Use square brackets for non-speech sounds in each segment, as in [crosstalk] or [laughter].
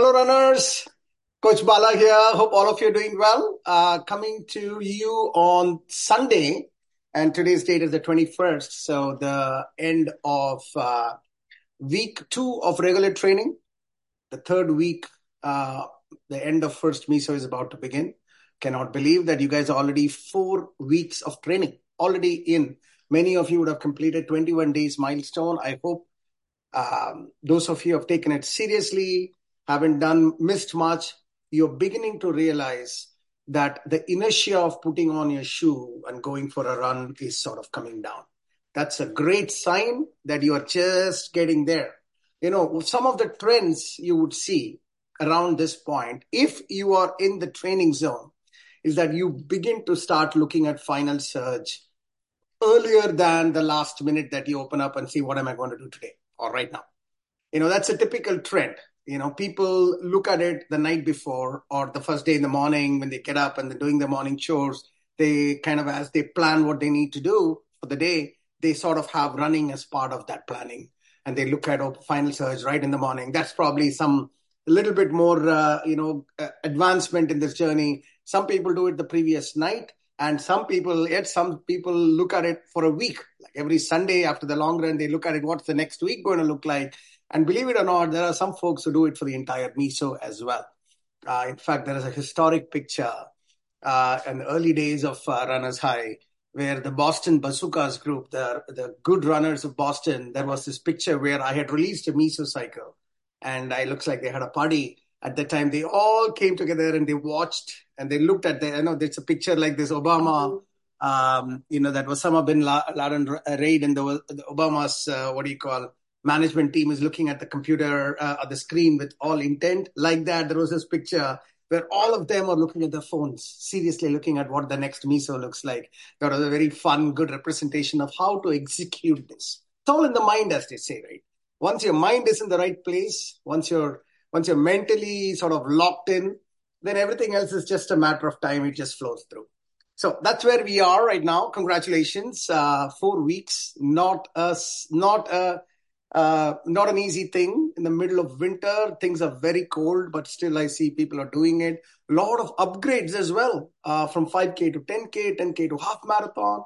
Hello, runners. Coach Bala here. Hope all of you are doing well. Uh, coming to you on Sunday, and today's date is the 21st, so the end of uh, week two of regular training. The third week, uh, the end of first meso is about to begin. Cannot believe that you guys are already four weeks of training already in. Many of you would have completed 21 days milestone. I hope um, those of you have taken it seriously haven't done missed much, you're beginning to realize that the inertia of putting on your shoe and going for a run is sort of coming down. That's a great sign that you are just getting there. You know, some of the trends you would see around this point, if you are in the training zone, is that you begin to start looking at final surge earlier than the last minute that you open up and see what am I going to do today or right now. You know, that's a typical trend. You know, people look at it the night before or the first day in the morning when they get up and they're doing their morning chores. They kind of, as they plan what they need to do for the day, they sort of have running as part of that planning. And they look at oh, final surge right in the morning. That's probably some a little bit more, uh, you know, uh, advancement in this journey. Some people do it the previous night, and some people, yet some people look at it for a week. Like every Sunday after the long run, they look at it. What's the next week going to look like? And believe it or not, there are some folks who do it for the entire meso as well. Uh, in fact, there is a historic picture uh, in the early days of uh, Runners High where the Boston Bazookas group, the, the good runners of Boston, there was this picture where I had released a meso cycle and it looks like they had a party at the time. They all came together and they watched and they looked at the, you know, there's a picture like this Obama, um, you know, that was Osama bin Laden raid and the, the Obama's, uh, what do you call, management team is looking at the computer uh, the screen with all intent. Like that there was this picture where all of them are looking at their phones seriously looking at what the next meso looks like. That was a very fun good representation of how to execute this. It's all in the mind as they say right? Once your mind is in the right place once you're once you're mentally sort of locked in then everything else is just a matter of time. It just flows through. So that's where we are right now. Congratulations. Uh, four weeks not a not a uh, not an easy thing in the middle of winter. Things are very cold, but still I see people are doing it. A lot of upgrades as well, uh, from 5K to 10K, 10K to half marathon.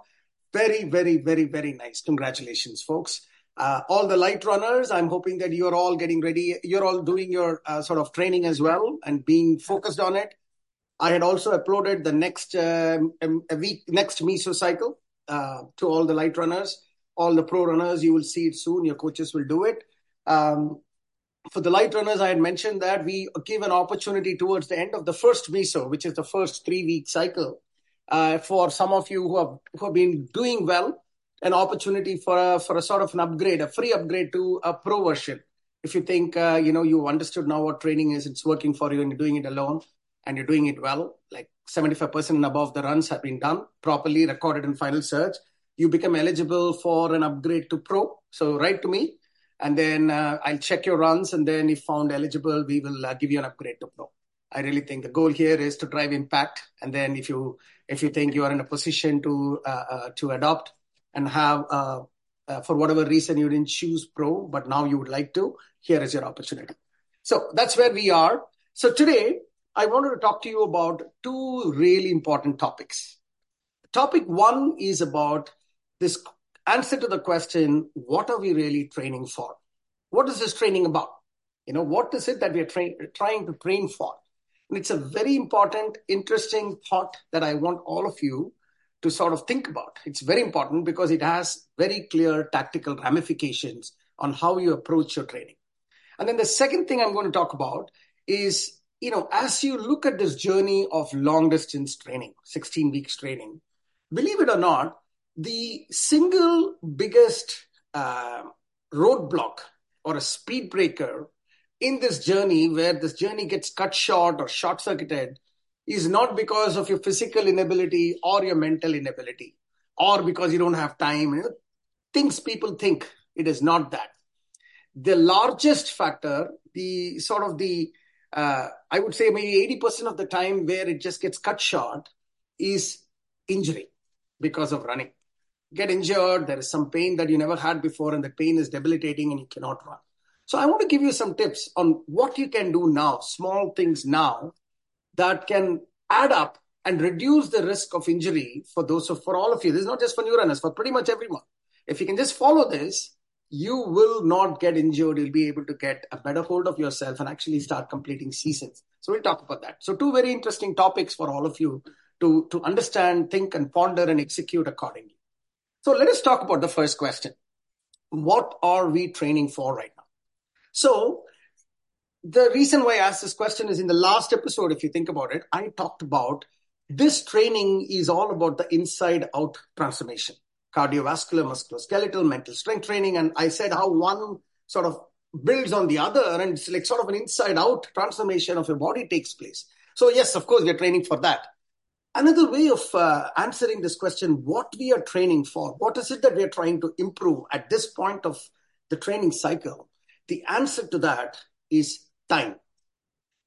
Very, very, very, very nice. Congratulations, folks. Uh, all the light runners, I'm hoping that you're all getting ready. You're all doing your uh, sort of training as well and being focused on it. I had also uploaded the next um, a week next meso cycle uh, to all the light runners all the pro runners, you will see it soon. Your coaches will do it. Um, for the light runners, I had mentioned that we give an opportunity towards the end of the first meso, which is the first three week cycle. Uh, for some of you who have, who have been doing well, an opportunity for a, for a sort of an upgrade, a free upgrade to a pro version. If you think, uh, you know, you understood now what training is, it's working for you and you're doing it alone and you're doing it well, like 75% and above the runs have been done properly, recorded in final surge you become eligible for an upgrade to pro. So write to me and then uh, I'll check your runs. And then if found eligible, we will uh, give you an upgrade to pro. I really think the goal here is to drive impact. And then if you, if you think you are in a position to, uh, uh to adopt and have, uh, uh, for whatever reason you didn't choose pro, but now you would like to, here is your opportunity. So that's where we are. So today I wanted to talk to you about two really important topics. Topic one is about this answer to the question what are we really training for? What is this training about? You know, what is it that we are tra- trying to train for? And it's a very important, interesting thought that I want all of you to sort of think about. It's very important because it has very clear tactical ramifications on how you approach your training. And then the second thing I'm going to talk about is, you know, as you look at this journey of long distance training, 16 weeks training, believe it or not, the single biggest uh, roadblock or a speed breaker in this journey where this journey gets cut short or short circuited is not because of your physical inability or your mental inability or because you don't have time. You know, things people think it is not that. The largest factor, the sort of the, uh, I would say maybe 80% of the time where it just gets cut short is injury because of running get injured, there is some pain that you never had before, and the pain is debilitating and you cannot run. So I want to give you some tips on what you can do now, small things now that can add up and reduce the risk of injury for those of, for all of you. This is not just for new runners, for pretty much everyone. If you can just follow this, you will not get injured. You'll be able to get a better hold of yourself and actually start completing seasons. So we'll talk about that. So two very interesting topics for all of you to, to understand, think and ponder and execute accordingly. So let us talk about the first question. What are we training for right now? So the reason why I asked this question is in the last episode, if you think about it, I talked about this training is all about the inside out transformation cardiovascular, musculoskeletal, mental strength training. And I said how one sort of builds on the other and it's like sort of an inside out transformation of your body takes place. So, yes, of course, we're training for that. Another way of uh, answering this question what we are training for, what is it that we are trying to improve at this point of the training cycle? The answer to that is time.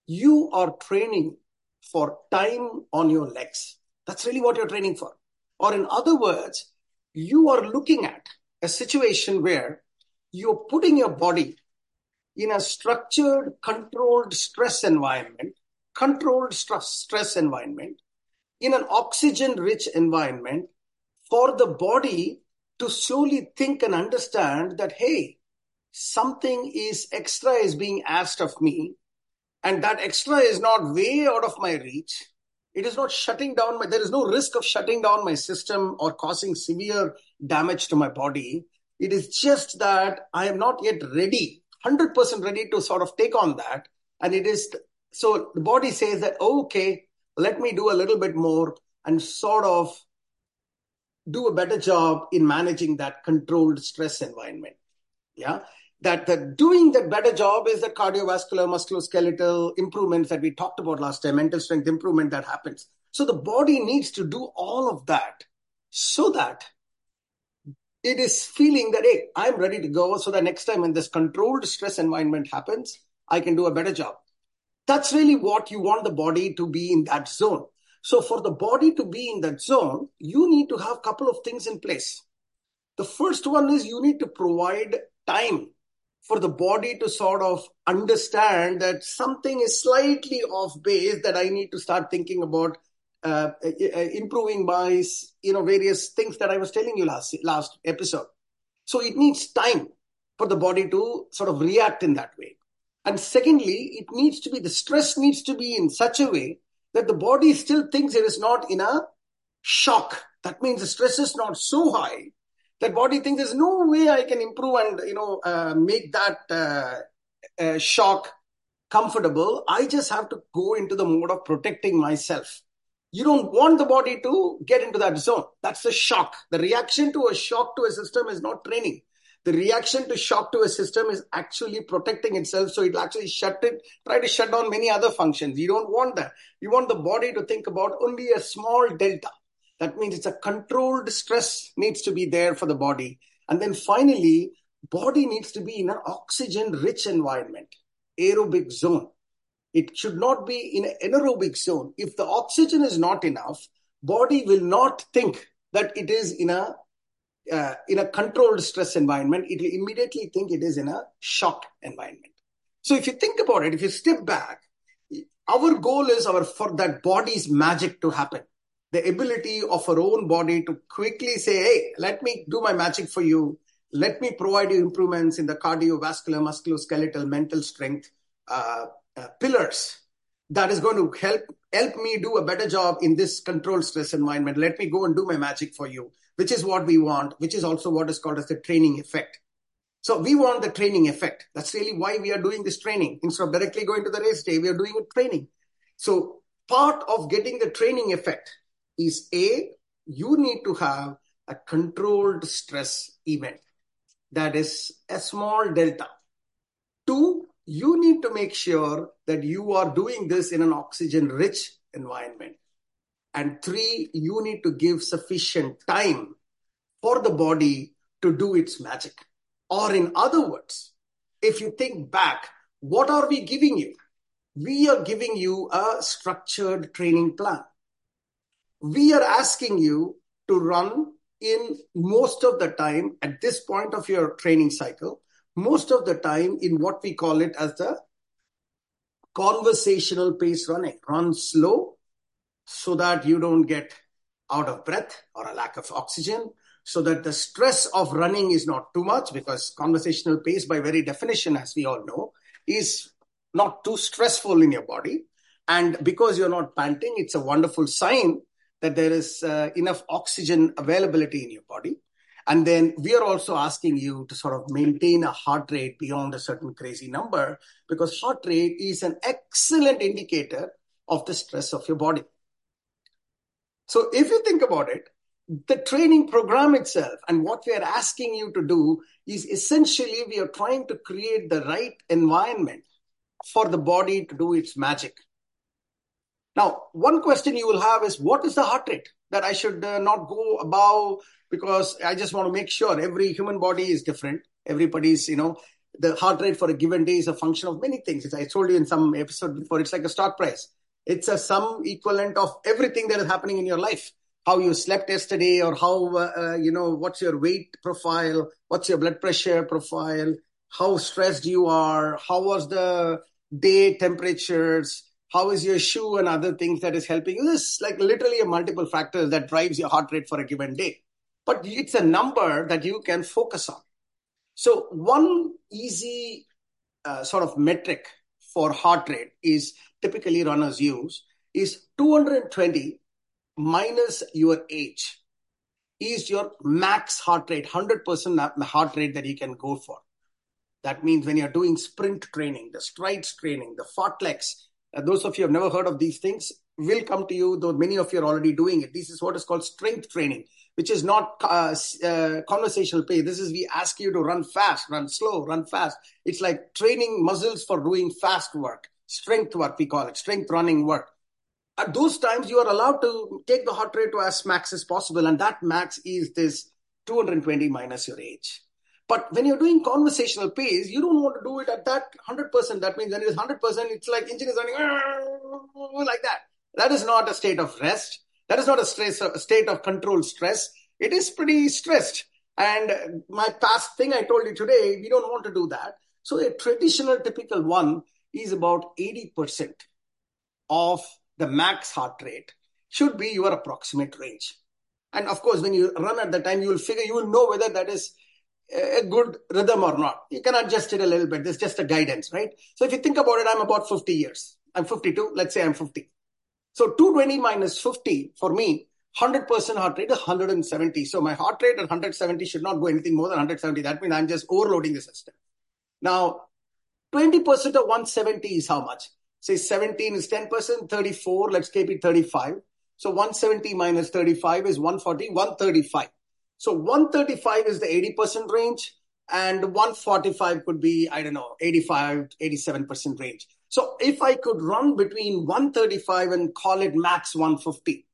You are training for time on your legs. That's really what you're training for. Or, in other words, you are looking at a situation where you're putting your body in a structured, controlled stress environment, controlled stress, stress environment, in an oxygen rich environment for the body to slowly think and understand that, hey, something is extra is being asked of me, and that extra is not way out of my reach it is not shutting down my, there is no risk of shutting down my system or causing severe damage to my body. It is just that I am not yet ready, 100% ready to sort of take on that. And it is, so the body says that, oh, okay, let me do a little bit more and sort of do a better job in managing that controlled stress environment. Yeah that the doing that better job is the cardiovascular, musculoskeletal improvements that we talked about last time, mental strength improvement that happens. So the body needs to do all of that so that it is feeling that, hey, I'm ready to go. So that next time when this controlled stress environment happens, I can do a better job. That's really what you want the body to be in that zone. So for the body to be in that zone, you need to have a couple of things in place. The first one is you need to provide time for the body to sort of understand that something is slightly off base that I need to start thinking about uh, uh, improving my you know various things that I was telling you last last episode. So it needs time for the body to sort of react in that way. And secondly, it needs to be the stress needs to be in such a way that the body still thinks it is not in a shock. That means the stress is not so high that body thinks there's no way I can improve and you know uh, make that uh, uh, shock comfortable. I just have to go into the mode of protecting myself. You don't want the body to get into that zone. That's the shock. The reaction to a shock to a system is not training. The reaction to shock to a system is actually protecting itself. So it'll actually shut it, try to shut down many other functions. You don't want that. You want the body to think about only a small delta that means it's a controlled stress needs to be there for the body. And then finally, body needs to be in an oxygen rich environment, aerobic zone. It should not be in an anaerobic zone. If the oxygen is not enough, body will not think that it is in a uh, in a controlled stress environment. It will immediately think it is in a shock environment. So if you think about it, if you step back, our goal is our for that body's magic to happen the ability of our own body to quickly say, hey, let me do my magic for you. Let me provide you improvements in the cardiovascular, musculoskeletal, mental strength uh, uh, pillars that is going to help help me do a better job in this controlled stress environment. Let me go and do my magic for you, which is what we want, which is also what is called as the training effect. So we want the training effect. That's really why we are doing this training. Instead of directly going to the race day, we are doing a training. So part of getting the training effect is A, you need to have a controlled stress event that is a small delta. You need to make sure that you are doing this in an oxygen rich environment. And three, you need to give sufficient time for the body to do its magic. Or, in other words, if you think back, what are we giving you? We are giving you a structured training plan we are asking you to run in most of the time at this point of your training cycle most of the time in what we call it as the conversational pace running. Run slow so that you don't get out of breath or a lack of oxygen, so that the stress of running is not too much because conversational pace, by very definition, as we all know, is not too stressful in your body. And because you're not panting, it's a wonderful sign that there is uh, enough oxygen availability in your body. And then we are also asking you to sort of maintain a heart rate beyond a certain crazy number because heart rate is an excellent indicator of the stress of your body. So if you think about it, the training program itself and what we are asking you to do is essentially we are trying to create the right environment for the body to do its magic. Now, one question you will have is what is the heart rate that I should uh, not go above because I just want to make sure every human body is different. Everybody's, you know, the heart rate for a given day is a function of many things. As I told you in some episode before, it's like a stock price. It's a sum equivalent of everything that is happening in your life. How you slept yesterday, or how, uh, uh, you know, what's your weight profile, what's your blood pressure profile, how stressed you are, how was the day temperatures, how is your shoe and other things that is helping you. This is like literally a multiple factors that drives your heart rate for a given day. But it's a number that you can focus on. So one easy uh, sort of metric for heart rate is typically runners use is 220 minus your age is your max heart rate, 100% heart rate that you can go for. That means when you're doing sprint training, the strides training, the fartleks, uh, those of you have never heard of these things will come to you, though many of you are already doing it. This is what is called strength training, which is not uh, uh, conversational pace. This is we ask you to run fast, run slow, run fast. It's like training muscles for doing fast work strength work, we call it, strength running work. At those times, you are allowed to take the heart rate to as max as possible, and that max is this 220 minus your age. But when you're doing conversational pace, you don't want to do it at that 100%. That means when it is 100%, it's like engine is running like that. That is not a state of rest. That is not a stress, a state of controlled stress. It is pretty stressed. And my past thing I told you today, we don't want to do that. So a traditional typical one is about 80% of the max heart rate should be your approximate range. And of course, when you run at the time, you will figure, you will know whether that is a good rhythm or not. You can adjust it a little bit. There's just a guidance, right? So if you think about it, I'm about 50 years. I'm 52. Let's say I'm 50. So 220 minus 50 for me, 100% heart rate is 170. So my heart rate at 170 should not go anything more than 170. That means I'm just overloading the system. Now, 20% of 170 is how much? Say 17 is 10%, 34, let's keep it 35. So 170 minus 35 is 140, 135. So 135 is the 80% range and 145 could be, I don't know, 85, 87% range. So if I could run between 135 and call it max 150,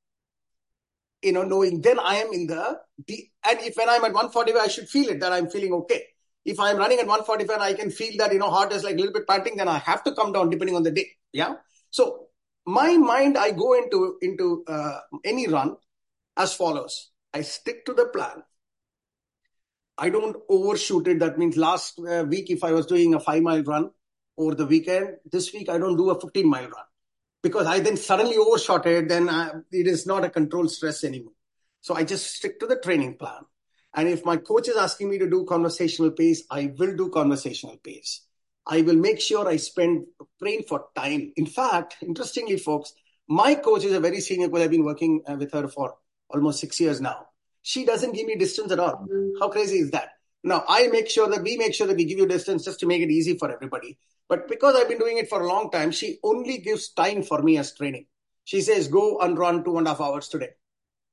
you know, knowing then I am in the, the and if when I'm at 145, I should feel it that I'm feeling okay if I'm running at 145 and I can feel that, you know, heart is like a little bit panting, then I have to come down depending on the day. Yeah. So my mind, I go into, into uh, any run as follows. I stick to the plan. I don't overshoot it. That means last uh, week, if I was doing a five mile run over the weekend, this week I don't do a 15 mile run because I then suddenly overshot it. Then I, it is not a controlled stress anymore. So I just stick to the training plan. And if my coach is asking me to do conversational pace, I will do conversational pace. I will make sure I spend praying for time. In fact, interestingly, folks, my coach is a very senior coach. I've been working uh, with her for almost six years now. She doesn't give me distance at all. How crazy is that? Now, I make sure that we make sure that we give you distance just to make it easy for everybody. But because I've been doing it for a long time, she only gives time for me as training. She says, go and run two and a half hours today.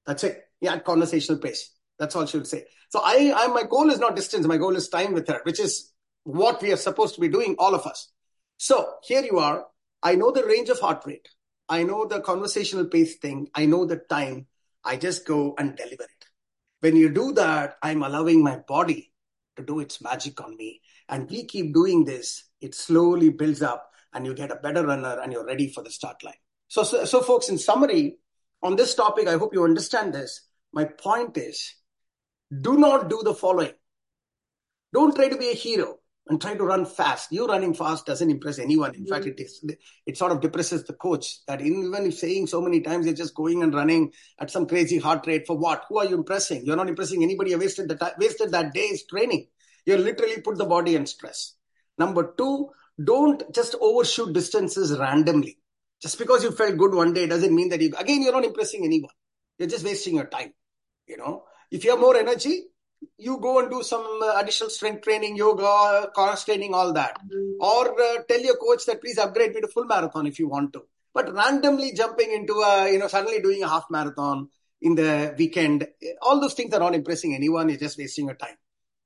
That's it. Yeah, conversational pace. That's all she would say. So I, I, my goal is not distance. My goal is time with her, which is what we are supposed to be doing, all of us. So here you are. I know the range of heart rate. I know the conversational pace thing. I know the time. I just go and deliver it. When you do that, I'm allowing my body to do its magic on me. And we keep doing this. It slowly builds up and you get a better runner and you're ready for the start line. So, so, so folks, in summary, on this topic, I hope you understand this. My point is do not do the following. Don't try to be a hero. And try to run fast. You running fast doesn't impress anyone. In mm-hmm. fact, it is it sort of depresses the coach that even if saying so many times you're just going and running at some crazy heart rate for what? Who are you impressing? You're not impressing anybody. You wasted the time, wasted that day's training. You literally put the body in stress. Number two, don't just overshoot distances randomly. Just because you felt good one day doesn't mean that you again you're not impressing anyone. You're just wasting your time. You know, if you have more energy, you go and do some uh, additional strength training, yoga, cross training, all that. Mm-hmm. Or uh, tell your coach that please upgrade me to full marathon if you want to. But randomly jumping into a, you know, suddenly doing a half marathon in the weekend, all those things are not impressing anyone. You're just wasting your time.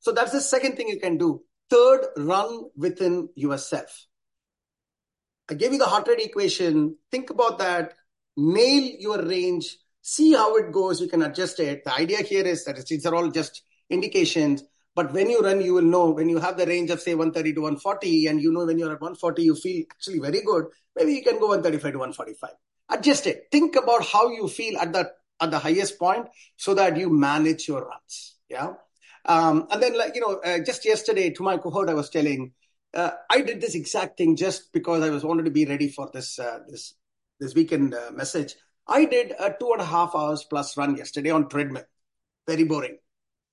So that's the second thing you can do. Third, run within yourself. I gave you the heart rate equation. Think about that. Nail your range. See how it goes. You can adjust it. The idea here is that these are all just indications. But when you run, you will know when you have the range of say 130 to 140, and you know when you're at 140, you feel actually very good. Maybe you can go 135 to 145. Adjust it. Think about how you feel at the at the highest point, so that you manage your runs. Yeah. Um, and then, like you know, uh, just yesterday to my cohort, I was telling, uh, I did this exact thing just because I was wanted to be ready for this uh, this this weekend uh, message. I did a two and a half hours plus run yesterday on treadmill. Very boring.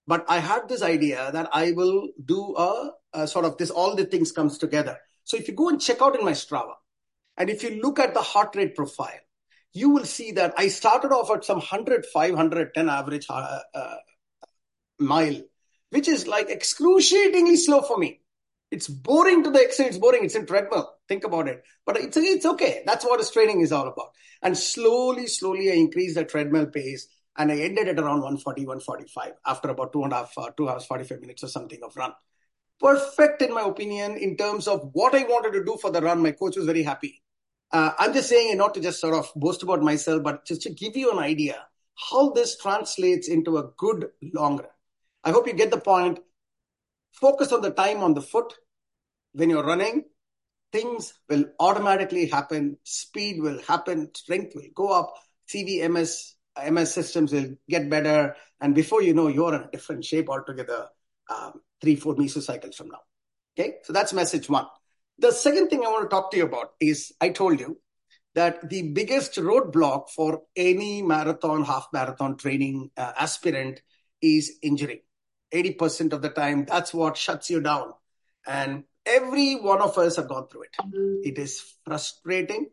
But I had this idea that I will do a, a sort of this, all the things comes together. So if you go and check out in my Strava, and if you look at the heart rate profile, you will see that I started off at some 100, 510 average uh, uh, mile, which is like excruciatingly slow for me. It's boring to the extent it's boring. It's in treadmill. Think about it. But it's, it's okay. That's what this training is all about. And slowly, slowly I increase the treadmill pace and I ended at around 140, 145 after about two and a half, uh, two hours, 45 minutes or something of run. Perfect, in my opinion, in terms of what I wanted to do for the run. My coach was very happy. Uh, I'm just saying, not to just sort of boast about myself, but just to give you an idea how this translates into a good long run. I hope you get the point. Focus on the time on the foot. When you're running, things will automatically happen. Speed will happen. Strength will go up. CVMS MS systems will get better. And before you know, you're in a different shape altogether um, three, four mesocycles from now. Okay, so that's message one. The second thing I want to talk to you about is I told you that the biggest roadblock for any marathon, half marathon training uh, aspirant is injury. 80% of the time, that's what shuts you down. And every one of us have gone through it. Mm-hmm. It is frustrating.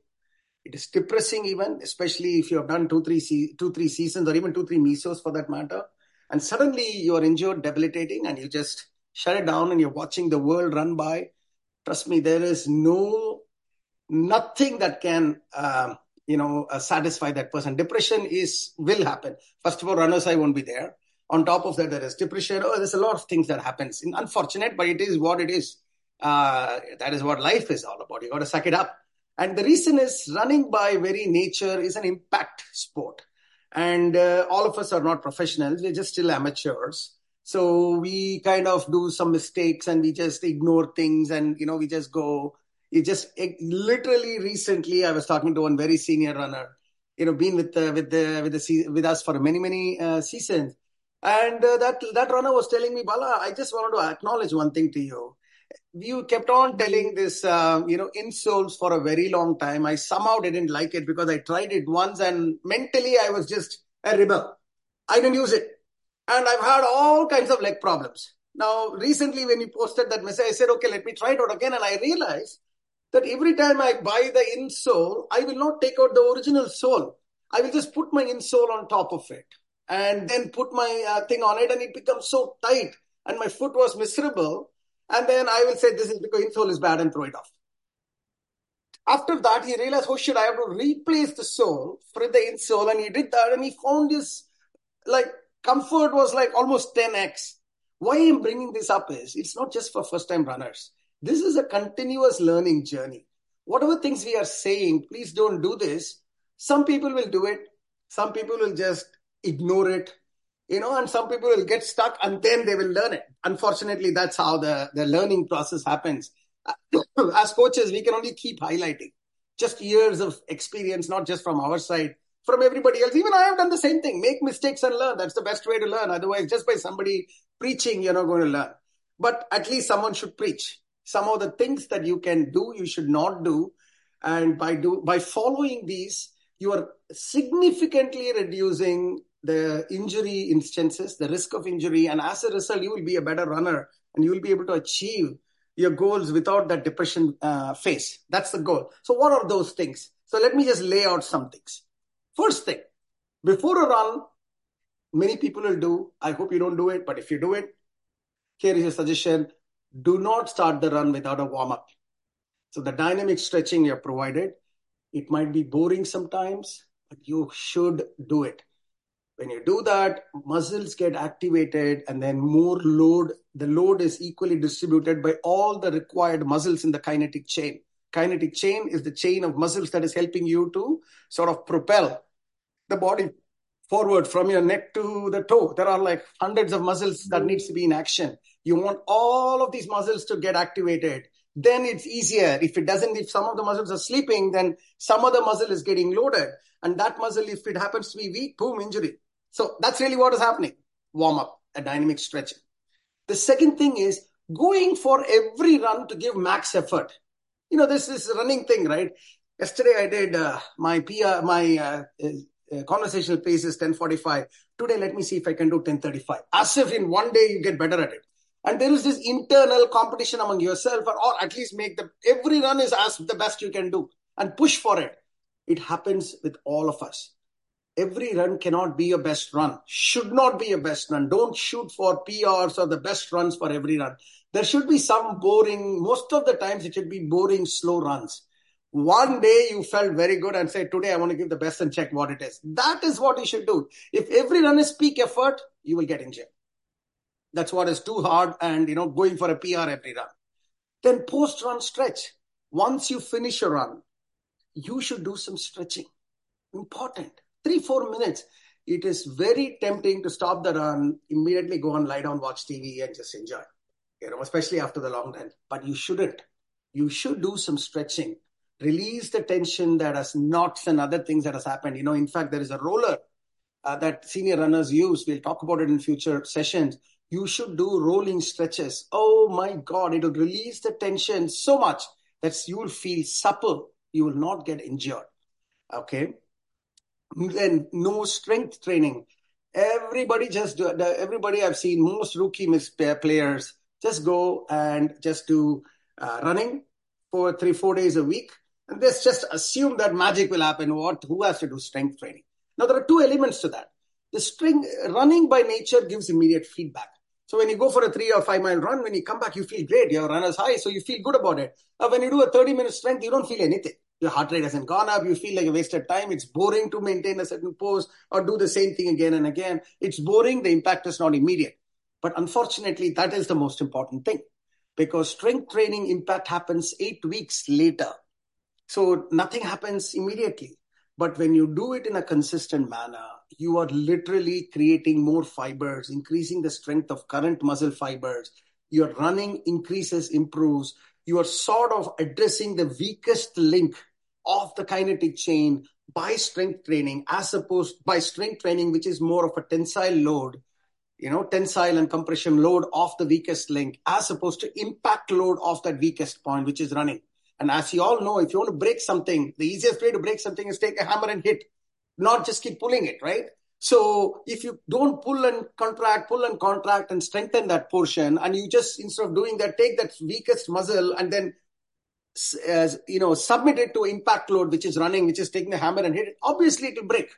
It is depressing even, especially if you have done two, three, se- two, three seasons or even two, three mesos for that matter. And suddenly you're injured, debilitating, and you just shut it down and you're watching the world run by. Trust me, there is no, nothing that can, uh, you know, uh, satisfy that person. Depression is, will happen. First of all, runners, I won't be there. On top of that, there is depression. Oh, there's a lot of things that happens. Unfortunate, but it is what it is. Uh, that is what life is all about. You got to suck it up. And the reason is running by very nature is an impact sport. And uh, all of us are not professionals. We're just still amateurs. So we kind of do some mistakes and we just ignore things and, you know, we just go, you just it, literally recently, I was talking to one very senior runner, you know, been with the, with the, with the, with us for many, many uh, seasons. And uh, that, that runner was telling me, Bala, I just wanted to acknowledge one thing to you you kept on telling this, uh, you know, insoles for a very long time. I somehow didn't like it because I tried it once and mentally I was just a rebel. I didn't use it. And I've had all kinds of leg problems. Now, recently when you posted that message, I said, okay, let me try it out again. And I realized that every time I buy the insole, I will not take out the original sole. I will just put my insole on top of it and then put my uh, thing on it and it becomes so tight and my foot was miserable and then I will say this is because insole is bad and throw it off. After that, he realized, oh shit, I have to replace the sole for the insole. And he did that and he found his like comfort was like almost 10x. Why I'm bringing this up is it's not just for first time runners. This is a continuous learning journey. Whatever things we are saying, please don't do this. Some people will do it. Some people will just ignore it you know, and some people will get stuck and then they will learn it. Unfortunately, that's how the, the learning process happens. [coughs] As coaches, we can only keep highlighting just years of experience, not just from our side, from everybody else. Even I have done the same thing. Make mistakes and learn. That's the best way to learn. Otherwise, just by somebody preaching, you're not going to learn. But at least someone should preach. some of the things that you can do, you should not do. And by do by following these, you are significantly reducing the injury instances, the risk of injury, and as a result, you will be a better runner and you will be able to achieve your goals without that depression uh, phase. That's the goal. So, what are those things? So, let me just lay out some things. First thing, before a run, many people will do. I hope you don't do it, but if you do it, here is a suggestion do not start the run without a warm up. So, the dynamic stretching you're provided, it might be boring sometimes, but you should do it. When you do that, muscles get activated and then more load, the load is equally distributed by all the required muscles in the kinetic chain. Kinetic chain is the chain of muscles that is helping you to sort of propel the body forward from your neck to the toe. There are like hundreds of muscles that needs to be in action. You want all of these muscles to get activated. Then it's easier. If it doesn't, if some of the muscles are sleeping, then some other muscle is getting loaded. And that muscle, if it happens to be weak, boom, injury. So that's really what is happening. Warm up, a dynamic stretching. The second thing is going for every run to give max effort. You know, this is running thing, right? Yesterday I did uh, my PR, my uh, uh, conversational pace is 1045. Today, let me see if I can do 1035. As if in one day you get better at it. And there is this internal competition among yourself, or, or at least make the every run is as the best you can do and push for it. It happens with all of us every run cannot be your best run, should not be your best run. Don't shoot for PRs or the best runs for every run. There should be some boring, most of the times it should be boring, slow runs. One day you felt very good and said, Today I want to give the best and check what it is. That is what you should do. If every run is peak effort, you will get injured. That's what is too hard and you know going for a PR every run. Then post run stretch. Once you finish a run, you should do some stretching. Important three, four minutes, it is very tempting to stop the run, immediately go and lie down, watch TV, and just enjoy. You know, especially after the long run. But you shouldn't. You should do some stretching. Release the tension that has knots and other things that has happened. You know, in fact, there is a roller uh, that senior runners use. We'll talk about it in future sessions. You should do rolling stretches. Oh my God, it will release the tension so much that you will feel supple. You will not get injured. Okay then no strength training. Everybody just do, everybody I've seen, most rookie players just go and just do uh, running for three, four days a week. And let's just assume that magic will happen. What, who has to do strength training? Now, there are two elements to that. The string running by nature gives immediate feedback. So when you go for a three or five mile run, when you come back, you feel great. Your runner's high, so you feel good about it. When you do a 30 minute strength, you don't feel anything your heart rate hasn't gone up, you feel like a wasted time, it's boring to maintain a certain pose or do the same thing again and again. It's boring, the impact is not immediate. But unfortunately, that is the most important thing because strength training impact happens eight weeks later. So nothing happens immediately. But when you do it in a consistent manner, you are literally creating more fibers, increasing the strength of current muscle fibers. Your running increases, improves you are sort of addressing the weakest link of the kinetic chain by strength training as opposed by strength training which is more of a tensile load you know tensile and compression load of the weakest link as opposed to impact load of that weakest point which is running. And as you all know if you want to break something the easiest way to break something is take a hammer and hit not just keep pulling it right so if you don't pull and contract, pull and contract and strengthen that portion, and you just instead of doing that, take that weakest muscle and then as you know submit it to impact load, which is running, which is taking the hammer and hit it. Obviously, it will break.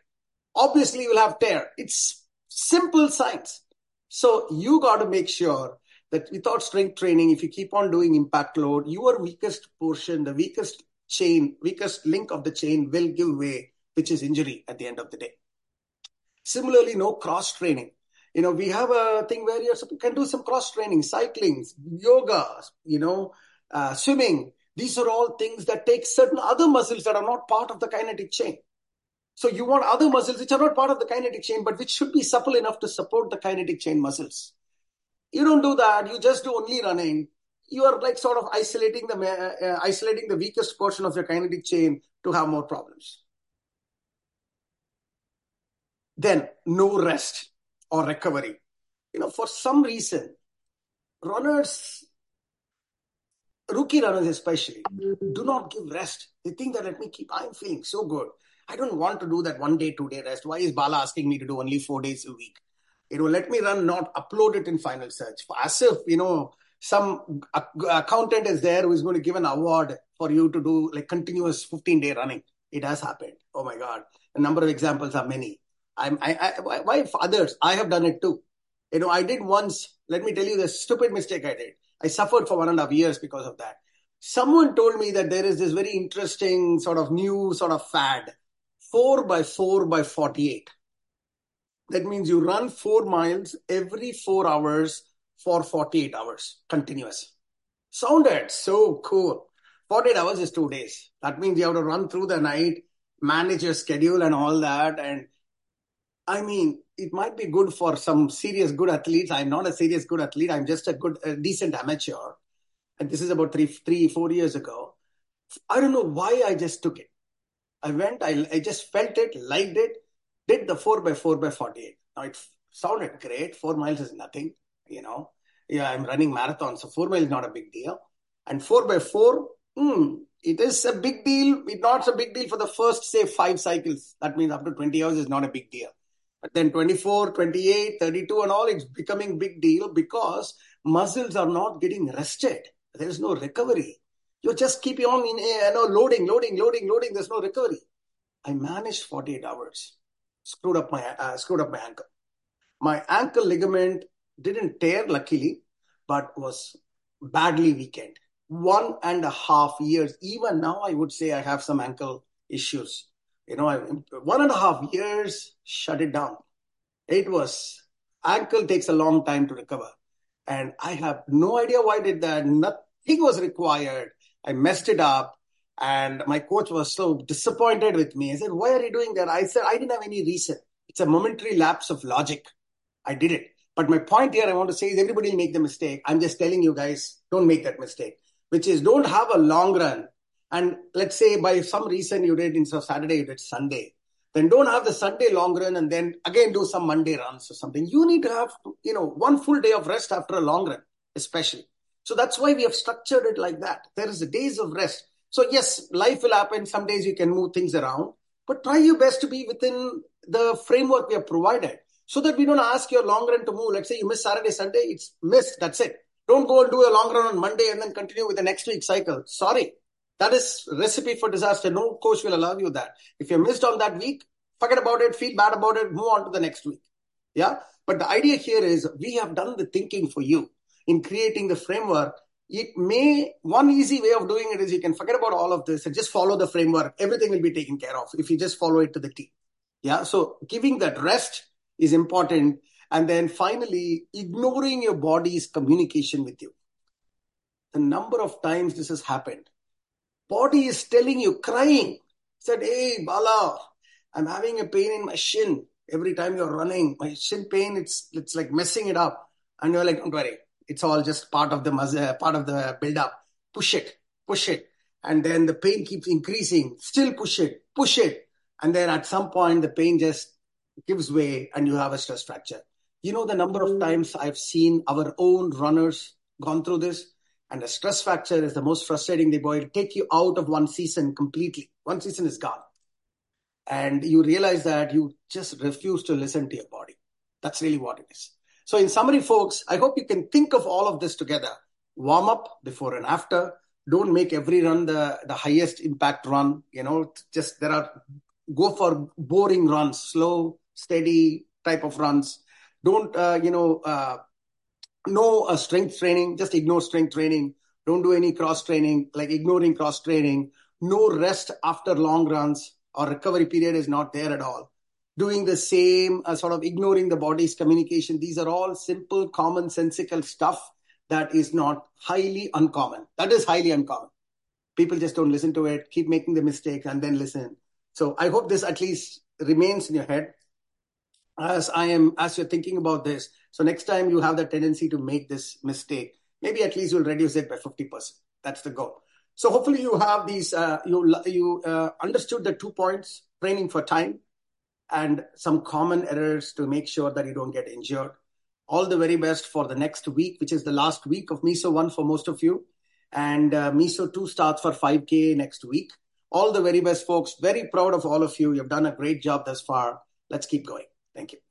Obviously, you will have tear. It's simple science. So you got to make sure that without strength training, if you keep on doing impact load, your weakest portion, the weakest chain, weakest link of the chain will give way, which is injury at the end of the day. Similarly, no cross training. You know, we have a thing where you can do some cross training, cycling, yoga, you know, uh, swimming. These are all things that take certain other muscles that are not part of the kinetic chain. So you want other muscles which are not part of the kinetic chain, but which should be supple enough to support the kinetic chain muscles. You don't do that. You just do only running. You are like sort of isolating the uh, isolating the weakest portion of your kinetic chain to have more problems. Then no rest or recovery. You know, for some reason, runners rookie runners especially, do not give rest. They think that let me keep, I'm feeling so good. I don't want to do that one day, two day rest. Why is Bala asking me to do only four days a week? You know, let me run, not upload it in final surge. As if, you know, some accountant is there who is going to give an award for you to do like continuous 15 day running. It has happened. Oh my God. A number of examples are many. I'm, I, I, why others? I have done it too. You know, I did once, let me tell you the stupid mistake I did. I suffered for one and a half years because of that. Someone told me that there is this very interesting sort of new sort of fad, four by four by 48. That means you run four miles every four hours for 48 hours continuous. Sounded so cool. 48 hours is two days. That means you have to run through the night, manage your schedule and all that. And I mean, it might be good for some serious good athletes. I'm not a serious good athlete. I'm just a good, a decent amateur. And this is about three, three, four years ago. I don't know why I just took it. I went, I, I just felt it, liked it, did the four by four by 48. Now it sounded great. Four miles is nothing, you know. Yeah, I'm running marathons, so four miles is not a big deal. And four by four, hmm, it is a big deal. It's not a big deal for the first, say, five cycles. That means to 20 hours is not a big deal. Then 24, 28, 32 and all, it's becoming big deal because muscles are not getting rested. There's no recovery. You just keep on in, you know, loading, loading, loading, loading. There's no recovery. I managed 48 hours. Screwed up my uh, screwed up my ankle. My ankle ligament didn't tear, luckily, but was badly weakened. One and a half years. Even now, I would say I have some ankle issues. You know, one and a half years, shut it down. It was ankle takes a long time to recover, and I have no idea why I did that. Nothing was required. I messed it up. And my coach was so disappointed with me. I said, Why are you doing that? I said, I didn't have any reason. It's a momentary lapse of logic. I did it. But my point here I want to say is everybody will make the mistake. I'm just telling you guys, don't make that mistake, which is don't have a long run. And let's say by some reason you did instead of Saturday, you did Sunday. Then don't have the Sunday long run and then again do some Monday runs or something. You need to have, you know, one full day of rest after a long run, especially. So that's why we have structured it like that. There is a days of rest. So yes, life will happen. Some days you can move things around, but try your best to be within the framework we have provided so that we don't ask your long run to move. Let's say you miss Saturday, Sunday, it's missed. That's it. Don't go and do a long run on Monday and then continue with the next week cycle. Sorry. That is recipe for disaster. No coach will allow you that. If you missed on that week, forget about it, feel bad about it, move on to the next week. Yeah. But the idea here is we have done the thinking for you in creating the framework it may one easy way of doing it is you can forget about all of this and just follow the framework everything will be taken care of if you just follow it to the t yeah so giving that rest is important and then finally ignoring your body's communication with you the number of times this has happened body is telling you crying said hey bala i'm having a pain in my shin every time you're running my shin pain it's it's like messing it up and you're like don't worry it's all just part of the muscle, uh, part of the build up. Push it, push it. And then the pain keeps increasing. Still push it, push it. And then at some point, the pain just gives way and you have a stress fracture. You know the number of mm. times I've seen our own runners gone through this? And a stress fracture is the most frustrating they boy. It'll take you out of one season completely. One season is gone. And you realize that you just refuse to listen to your body. That's really what it is. So in summary, folks, I hope you can think of all of this together. Warm up before and after. Don't make every run the, the highest impact run. You know, just there are, go for boring runs, slow, steady type of runs. Don't, uh, you know, uh, no uh, strength training, just ignore strength training. Don't do any cross training, like ignoring cross training. No rest after long runs or recovery period is not there at all doing the same, uh, sort of ignoring the body's communication. These are all simple, commonsensical stuff that is not highly uncommon. That is highly uncommon. People just don't listen to it, keep making the mistake, and then listen. So I hope this at least remains in your head as I am, as you're thinking about this. So next time you have the tendency to make this mistake, maybe at least you'll reduce it by 50%. That's the goal. So hopefully you have these, uh, you, you uh, understood the two points, training for time and some common errors to make sure that you don't get injured. All the very best for the next week, which is the last week of meso 1 for most of you. And uh, Meso 2 starts for 5K next week. All the very best, folks. Very proud of all of you. You've done a great job thus far. Let's keep going. Thank you.